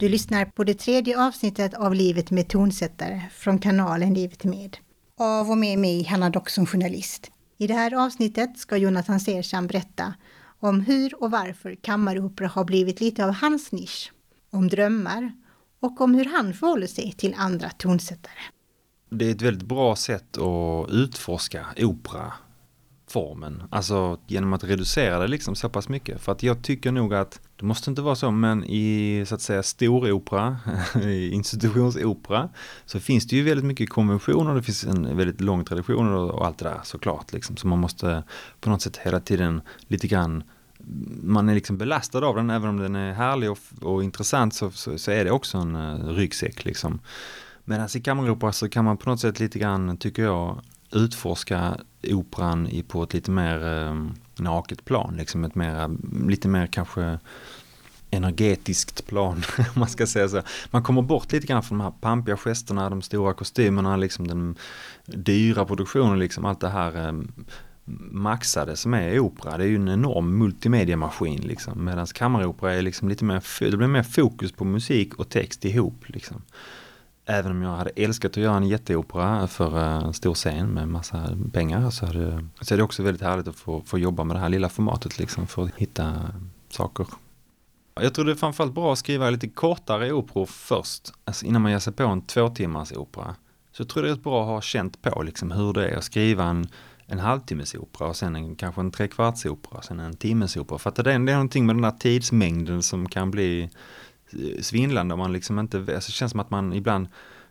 Du lyssnar på det tredje avsnittet av Livet med tonsättare från kanalen Livet med. Av och med mig, Hanna Dock som journalist. I det här avsnittet ska Jonathan Sersham berätta om hur och varför kammaropera har blivit lite av hans nisch, om drömmar och om hur han förhåller sig till andra tonsättare. Det är ett väldigt bra sätt att utforska opera formen. Alltså genom att reducera det liksom så pass mycket. För att jag tycker nog att det måste inte vara så, men i så att säga storopera, i institutionsopera, så finns det ju väldigt mycket konventioner, det finns en väldigt lång tradition och, och allt det där såklart. Liksom. Så man måste på något sätt hela tiden lite grann man är liksom belastad av den, även om den är härlig och, och intressant så, så, så, är det också en uh, ryggsäck liksom. Medan i kammaropera så kan man på något sätt lite grann, tycker jag, utforska operan i, på ett lite mer eh, naket plan, liksom ett mer, lite mer kanske energetiskt plan, om man ska säga så. Man kommer bort lite grann från de här pampiga gesterna, de stora kostymerna, liksom den dyra produktionen, liksom allt det här eh, maxade som är opera. Det är ju en enorm multimediamaskin liksom. Medan kammaropera är liksom lite mer, det blir mer fokus på musik och text ihop liksom. Även om jag hade älskat att göra en jätteopera för eh, en stor scen med massa pengar så, hade, så är det också väldigt härligt att få, få jobba med det här lilla formatet liksom för att hitta saker. Jag tror det är framförallt bra att skriva lite kortare operor först, alltså innan man ger sig på en två timmars opera. Så jag tror det är bra att ha känt på liksom hur det är att skriva en, en halvtimmes opera och sen en, kanske en trekvarts opera, sen en timmes opera. För att det är, det är någonting med den här tidsmängden som kan bli Eh, svindlande om man liksom inte, alltså det känns som att man ibland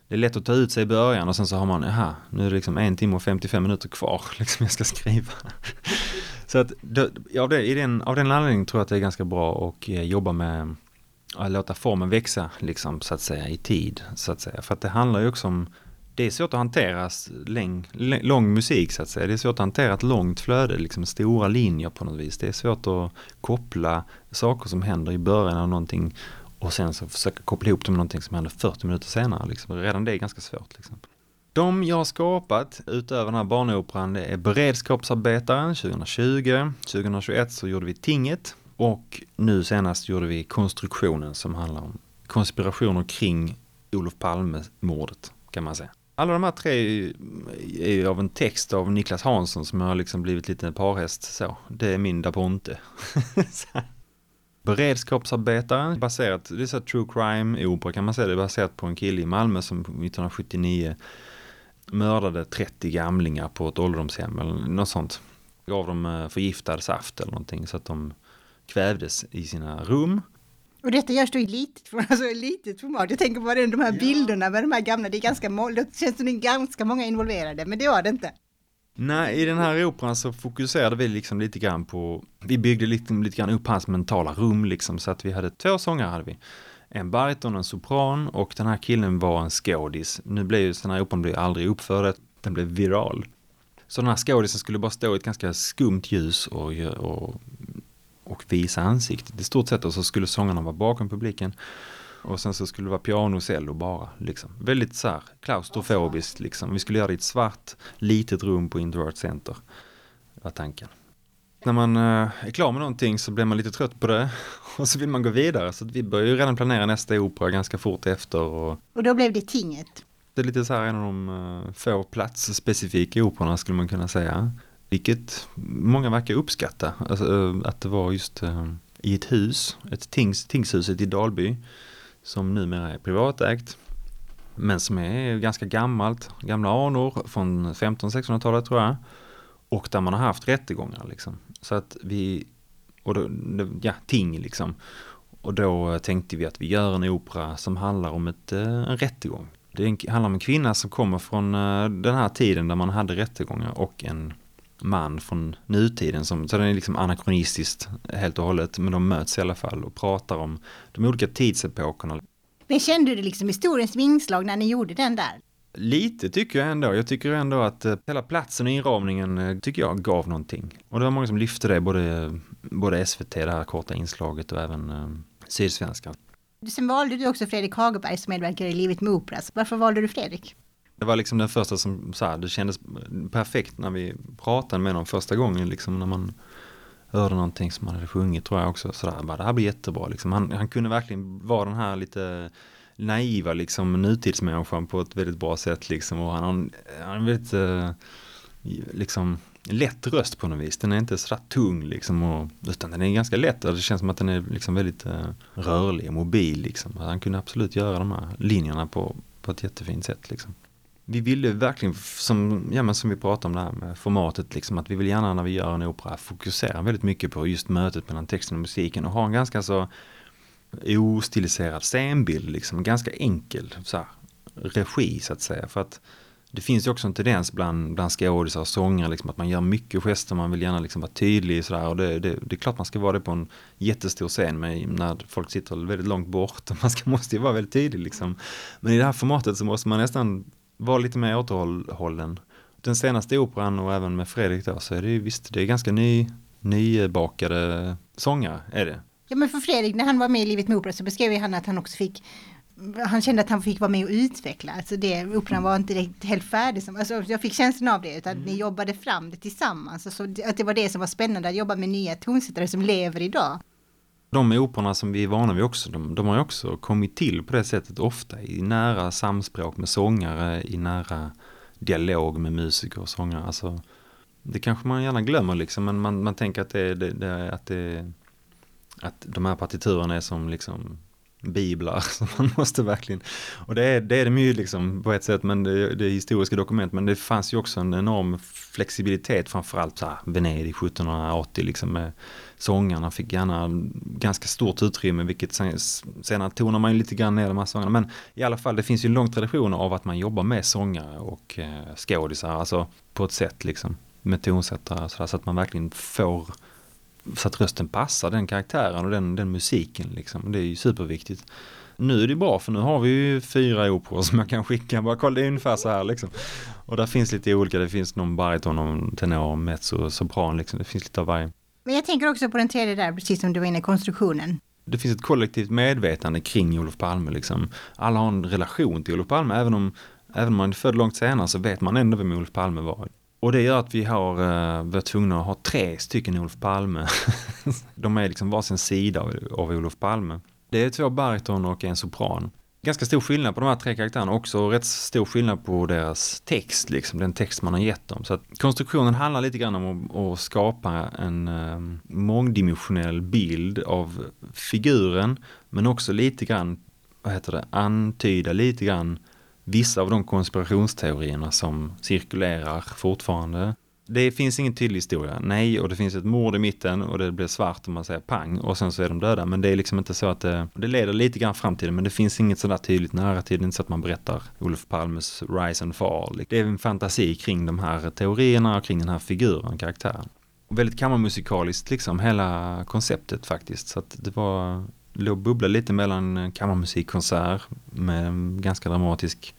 det är lätt att ta ut sig i början och sen så har man, jaha, nu är det liksom en timme och 55 minuter kvar, liksom jag ska skriva. så att av, det, i den, av den anledningen tror jag att det är ganska bra att eh, jobba med att låta formen växa, liksom så att säga i tid, så att säga. För att det handlar ju också om, det är svårt att hantera läng, lång musik så att säga. Det är svårt att hantera ett långt flöde, liksom stora linjer på något vis. Det är svårt att koppla saker som händer i början av någonting och sen så försöka koppla ihop det med någonting som händer 40 minuter senare. Liksom. Redan det är ganska svårt. Liksom. De jag har skapat utöver den här barnoperan det är Beredskapsarbetaren 2020. 2021 så gjorde vi Tinget och nu senast gjorde vi Konstruktionen som handlar om konspirationer kring Olof Palme-mordet kan man säga. Alla de här tre är ju av en text av Niklas Hansson som har liksom blivit lite parhäst så. Det är min Da Ponte. Beredskapsarbetaren, baserat, det är så true crime opera kan man säga, det är baserat på en kille i Malmö som 1979 mördade 30 gamlingar på ett ålderdomshem eller något sånt. Gav dem eh, förgiftad saft eller någonting så att de kvävdes i sina rum. Och detta görs då i litet, alltså litet format. Jag tänker på de här bilderna med de här gamla, det är ganska det känns som det är ganska många involverade, men det var det inte. Nej, i den här operan så fokuserade vi liksom lite grann på, vi byggde lite, lite grann upp hans mentala rum liksom så att vi hade två sångare hade vi. En bariton en sopran och den här killen var en skådis. Nu blev ju den här operan blev aldrig uppförd, den blev viral. Så den här skådisen skulle bara stå i ett ganska skumt ljus och, och, och visa ansiktet i stort sett och så skulle sångarna vara bakom publiken. Och sen så skulle det vara piano cello bara. Liksom. Väldigt så här klaustrofobiskt liksom. Vi skulle göra det i ett svart litet rum på Introvert Center. Var tanken. När man uh, är klar med någonting så blir man lite trött på det och så vill man gå vidare. Så vi börjar ju redan planera nästa opera ganska fort efter. Och, och då blev det Tinget? Det är lite så här en av de uh, få platsspecifika operorna skulle man kunna säga. Vilket många verkar uppskatta. Alltså, uh, att det var just i ett hus, ett tings, tingshuset i Dalby som numera är privatägt men som är ganska gammalt, gamla anor från 1500-1600-talet tror jag. Och där man har haft rättegångar liksom. Så att vi, och då, ja, ting liksom. Och då tänkte vi att vi gör en opera som handlar om ett, eh, en rättegång. Det handlar om en kvinna som kommer från eh, den här tiden där man hade rättegångar och en man från nutiden. Som, så den är liksom anakronistiskt helt och hållet. Men de möts i alla fall och pratar om de olika tidsepokerna. Men kände du liksom historiens vingslag när ni gjorde den där? Lite tycker jag ändå. Jag tycker ändå att uh, hela platsen och inramningen uh, tycker jag gav någonting. Och det var många som lyfte det, både, både SVT, det här korta inslaget och även uh, Sydsvenskan. Sen valde du också Fredrik Hagerberg som medverkar i Livet med Operas. Varför valde du Fredrik? Det var liksom den första som, så här, det kändes perfekt när vi pratade med honom första gången, liksom när man hörde någonting som han hade sjungit tror jag också. Sådär, bara, det här blir jättebra liksom. Han, han kunde verkligen vara den här lite naiva liksom nutidsmänniskan på ett väldigt bra sätt liksom. Och han har en, han väldigt eh, liksom lätt röst på något vis. Den är inte så tung liksom. Och, utan den är ganska lätt det känns som att den är liksom väldigt eh, rörlig och mobil liksom. Han kunde absolut göra de här linjerna på, på ett jättefint sätt liksom. Vi ville verkligen, som, ja, men som vi pratade om det här med formatet, liksom, att vi vill gärna när vi gör en opera fokusera väldigt mycket på just mötet mellan texten och musiken och ha en ganska så ostiliserad scenbild, liksom, ganska enkel så här, regi så att säga. För att det finns ju också en tendens bland, bland skådisar och sångare liksom, att man gör mycket gester, man vill gärna liksom vara tydlig sådär, och det, det, det, är klart man ska vara det på en jättestor scen men när folk sitter väldigt långt bort man ska, måste ju vara väldigt tydlig liksom. Men i det här formatet så måste man nästan vara lite mer återhållen. Den senaste operan och även med Fredrik då så är det ju visst, det är ganska ny, nybakade sångare är det. Ja men för Fredrik, när han var med i Livet med Opera så beskrev han att han också fick han kände att han fick vara med och utveckla, alltså det, operan var inte helt färdig. Som, alltså jag fick känslan av det, utan mm. ni jobbade fram det tillsammans. Alltså att det var det som var spännande, att jobba med nya tonsättare som lever idag. De operorna som vi är vana vid också, de, de har ju också kommit till på det sättet ofta i nära samspråk med sångare, i nära dialog med musiker och sångare. Alltså, det kanske man gärna glömmer liksom, men man, man tänker att, det, det, det, att, det, att de här partiturerna är som liksom biblar som man måste verkligen, och det är, det är de ju liksom på ett sätt, men det, det är historiska dokument, men det fanns ju också en enorm flexibilitet, framförallt så här, Venedig 1780 liksom med sångarna fick gärna ganska stort utrymme, vilket sen, senare tonar man ju lite grann ner de här sångarna, men i alla fall det finns ju en lång tradition av att man jobbar med sångare och eh, skådisar, alltså på ett sätt liksom med tonsättare så, så att man verkligen får så att rösten passar den karaktären och den, den musiken liksom. Det är ju superviktigt. Nu är det bra för nu har vi ju fyra operor som jag kan skicka. Bara kolla det är ungefär så här liksom. Och där finns lite olika. Det finns någon bariton, någon tenor, mezzo, sopran liksom. Det finns lite av varje. Men jag tänker också på den tredje där, precis som du var inne i konstruktionen. Det finns ett kollektivt medvetande kring Olof Palme liksom. Alla har en relation till Olof Palme. Även om, även om man är född långt senare så vet man ändå vem Olof Palme var. Och det gör att vi har uh, varit tvungna att ha tre stycken Olof Palme. De är liksom varsin sida av, av Olof Palme. Det är två bariton och en sopran. Ganska stor skillnad på de här tre karaktärerna också rätt stor skillnad på deras text, liksom den text man har gett dem. Så att konstruktionen handlar lite grann om att, att skapa en uh, mångdimensionell bild av figuren men också lite grann, vad heter det, antyda lite grann vissa av de konspirationsteorierna som cirkulerar fortfarande. Det finns ingen tydlig historia, nej, och det finns ett mord i mitten och det blir svart om man säger pang och sen så är de döda. Men det är liksom inte så att det, det leder lite grann fram till det, men det finns inget sådär tydligt narrativ, det är inte så att man berättar Olof Palmes rise and fall. Det är en fantasi kring de här teorierna och kring den här figuren, karaktären. Väldigt kammarmusikaliskt liksom, hela konceptet faktiskt. Så att det var, låg bubbla lite mellan kammarmusikkonsert med ganska dramatisk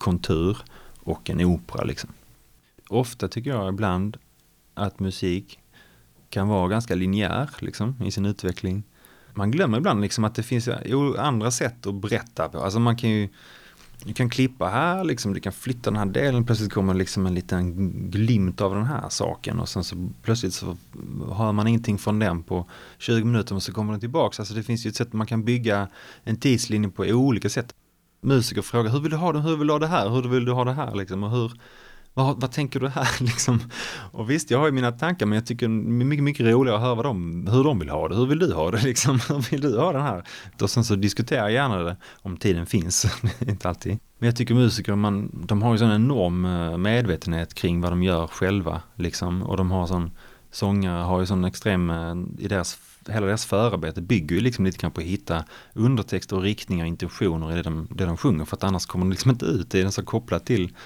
kontur och en opera liksom. Ofta tycker jag ibland att musik kan vara ganska linjär liksom i sin utveckling. Man glömmer ibland liksom att det finns andra sätt att berätta på. Alltså man kan ju du kan klippa här, liksom, du kan flytta den här delen, plötsligt kommer liksom en liten glimt av den här saken och sen så plötsligt så hör man ingenting från den på 20 minuter och så kommer den tillbaks. Alltså det finns ju ett sätt man kan bygga en tidslinje på olika sätt musiker frågar hur vill du ha det, hur vill du ha det här, hur vill du ha det här liksom och hur vad, vad tänker du här liksom? Och visst, jag har ju mina tankar men jag tycker det är mycket, mycket roligare att höra vad de, hur de vill ha det. Hur vill du ha det liksom? Hur vill du ha den här? Och sen så diskuterar jag gärna det om tiden finns, inte alltid. Men jag tycker musiker, man, de har ju sån enorm eh, medvetenhet kring vad de gör själva liksom. Och de har sån, sångare har ju sån extrem, eh, i deras hela deras förarbete bygger ju liksom lite grann på att hitta undertexter och riktningar och intentioner i det de, det de sjunger för att annars kommer det liksom inte ut. Det är så kopplat till,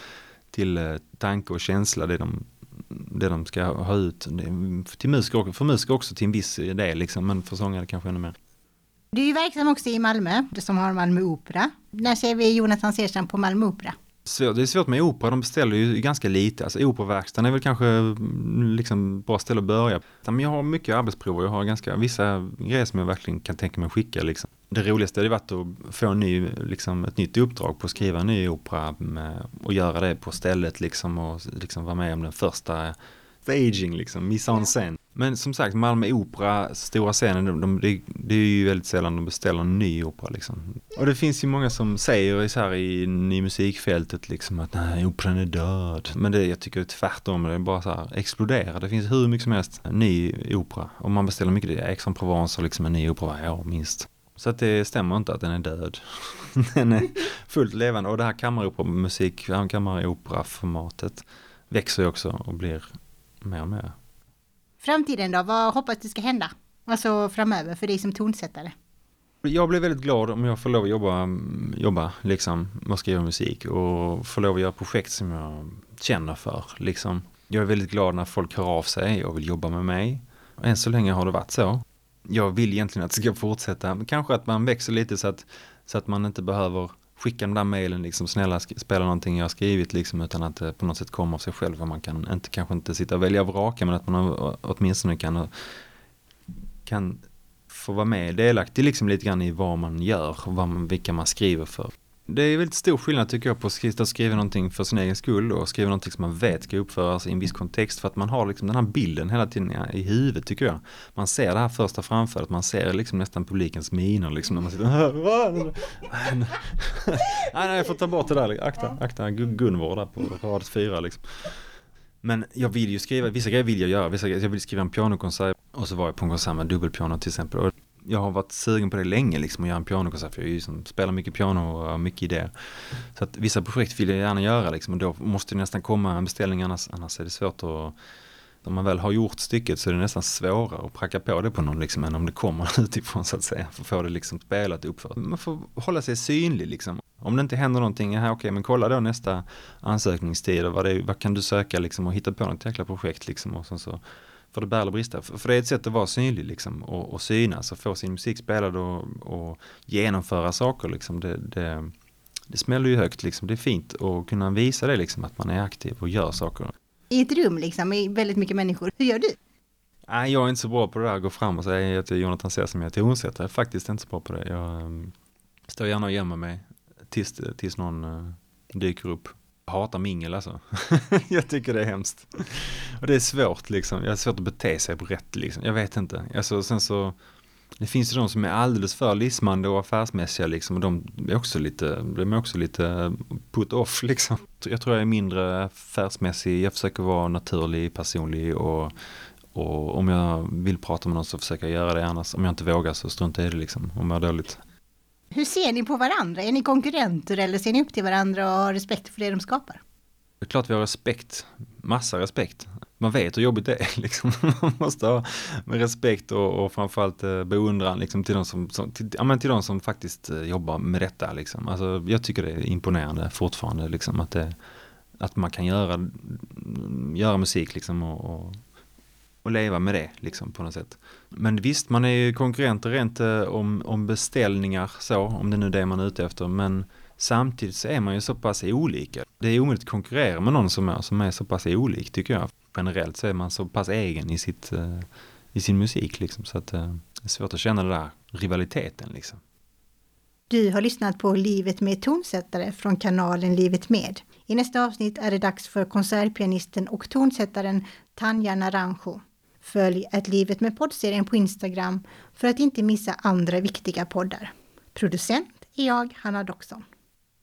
till eh, tanke och känsla det de, det de ska ha ut. Till musiker, för musiker också till en viss del liksom, men för sångare kanske ännu mer. Du är ju verksam också i Malmö, som har Malmö Opera. När ser vi Jonathan Serstam på Malmö Opera? Svårt, det är svårt med opera, de beställer ju ganska lite. Alltså operaverkstaden är väl kanske mm, liksom bra ställe att börja. Men jag har mycket arbetsprover, jag har ganska, vissa grejer som jag verkligen kan tänka mig att skicka liksom. Det roligaste hade varit att få en ny, liksom, ett nytt uppdrag på att skriva en ny opera med, och göra det på stället liksom och liksom vara med om den första eh, staging liksom, mise en scène. Men som sagt, Malmö Opera, stora scenen, de, de, det, det är ju väldigt sällan de beställer en ny opera liksom. Och det finns ju många som säger så här i, i musikfältet liksom att nej, operan är död. Men det, jag tycker det är tvärtom, det är bara så här exploderar. Det finns hur mycket som helst ny opera. Och man beställer mycket, det är Aix-en-Provence och liksom en ny opera varje år minst. Så att det stämmer inte att den är död. den är fullt levande och det här kammaroperamusik, kammaroperaformatet växer ju också och blir mer och mer. Framtiden då, vad hoppas du ska hända? Alltså framöver för dig som tonsättare? Jag blir väldigt glad om jag får lov att jobba, jobba liksom, och göra musik och få lov att göra projekt som jag känner för. Liksom. Jag är väldigt glad när folk hör av sig och vill jobba med mig. Än så länge har det varit så. Jag vill egentligen att det ska fortsätta, kanske att man växer lite så att, så att man inte behöver skicka de där mejlen liksom, snälla spela någonting jag har skrivit liksom, utan att det på något sätt kommer av sig själv. Och man kan inte, kanske inte sitta och välja och vraka, men att man åtminstone kan, kan få vara med delaktig liksom lite grann i vad man gör och vad man, vilka man skriver för det är väldigt stor skillnad tycker jag på att skriva någonting för sin egen skull och skriva någonting som man vet ska uppföras i en viss kontext för att man har liksom den här bilden hela tiden i huvudet tycker jag. Man ser det här första framför att man ser liksom nästan publikens miner liksom när man sitter nej, nej, jag får ta bort det där, akta, akta Gunvor där på rad fyra liksom. Men jag vill ju skriva, vissa grejer vill jag göra, vissa grejer, jag vill skriva en pianokonsert och så var jag på en konsert med dubbelpiano till exempel. Och jag har varit sugen på det länge liksom att göra en pianokonsert för jag liksom spelar mycket piano och har mycket idéer. Så att vissa projekt vill jag gärna göra liksom och då måste det nästan komma en beställning annars, annars är det svårt att om man väl har gjort stycket så är det nästan svårare att pracka på det på någon liksom än om det kommer utifrån så att säga. För att få det liksom spelat och uppfört. Man får hålla sig synlig liksom. Om det inte händer någonting, här, okej men kolla då nästa ansökningstid och vad, det, vad kan du söka liksom och hitta på något jäkla projekt liksom och så för det bära eller brista. För det är ett sätt att vara synlig liksom och, och synas och få sin musik spelad och, och genomföra saker liksom. Det, det, det smäller ju högt liksom. Det är fint att kunna visa det liksom att man är aktiv och gör saker. I ett rum liksom med väldigt mycket människor. Hur gör du? Nej, jag är inte så bra på det där, gå fram och säga att Jonathan ser som jag är tonsättare. Jag är faktiskt inte så bra på det. Jag um, står gärna och gömmer mig tills, tills någon uh, dyker upp hatar mingel alltså. jag tycker det är hemskt. Och det är svårt liksom. Jag har svårt att bete sig på rätt liksom. Jag vet inte. Alltså sen så det finns ju de som är alldeles för lismande och affärsmässiga liksom och de är också lite, de är också lite put off liksom. Jag tror jag är mindre affärsmässig, jag försöker vara naturlig, personlig och, och om jag vill prata med någon så försöker jag göra det annars. Om jag inte vågar så struntar jag i det liksom, om jag mår dåligt. Hur ser ni på varandra? Är ni konkurrenter eller ser ni upp till varandra och har respekt för det de skapar? Det är klart vi har respekt, massa respekt. Man vet hur jobbigt det är liksom. Man måste ha respekt och, och framförallt eh, beundran liksom, till, de som, som, till, ja, till de som faktiskt eh, jobbar med detta. Liksom. Alltså, jag tycker det är imponerande fortfarande liksom, att, det, att man kan göra, göra musik liksom, och, och och leva med det liksom på något sätt. Men visst, man är ju konkurrenter rent eh, om, om beställningar så, om det nu är det man är ute efter. Men samtidigt så är man ju så pass olika. Det är omöjligt att konkurrera med någon som är, som är så pass olik tycker jag. Generellt så är man så pass egen i, sitt, eh, i sin musik liksom. Så att eh, det är svårt att känna den där rivaliteten liksom. Du har lyssnat på Livet med tonsättare från kanalen Livet med. I nästa avsnitt är det dags för konsertpianisten och tonsättaren Tanja Naranjo. Följ Ett livet med poddserien på Instagram för att inte missa andra viktiga poddar. Producent är jag, Hanna Doxon.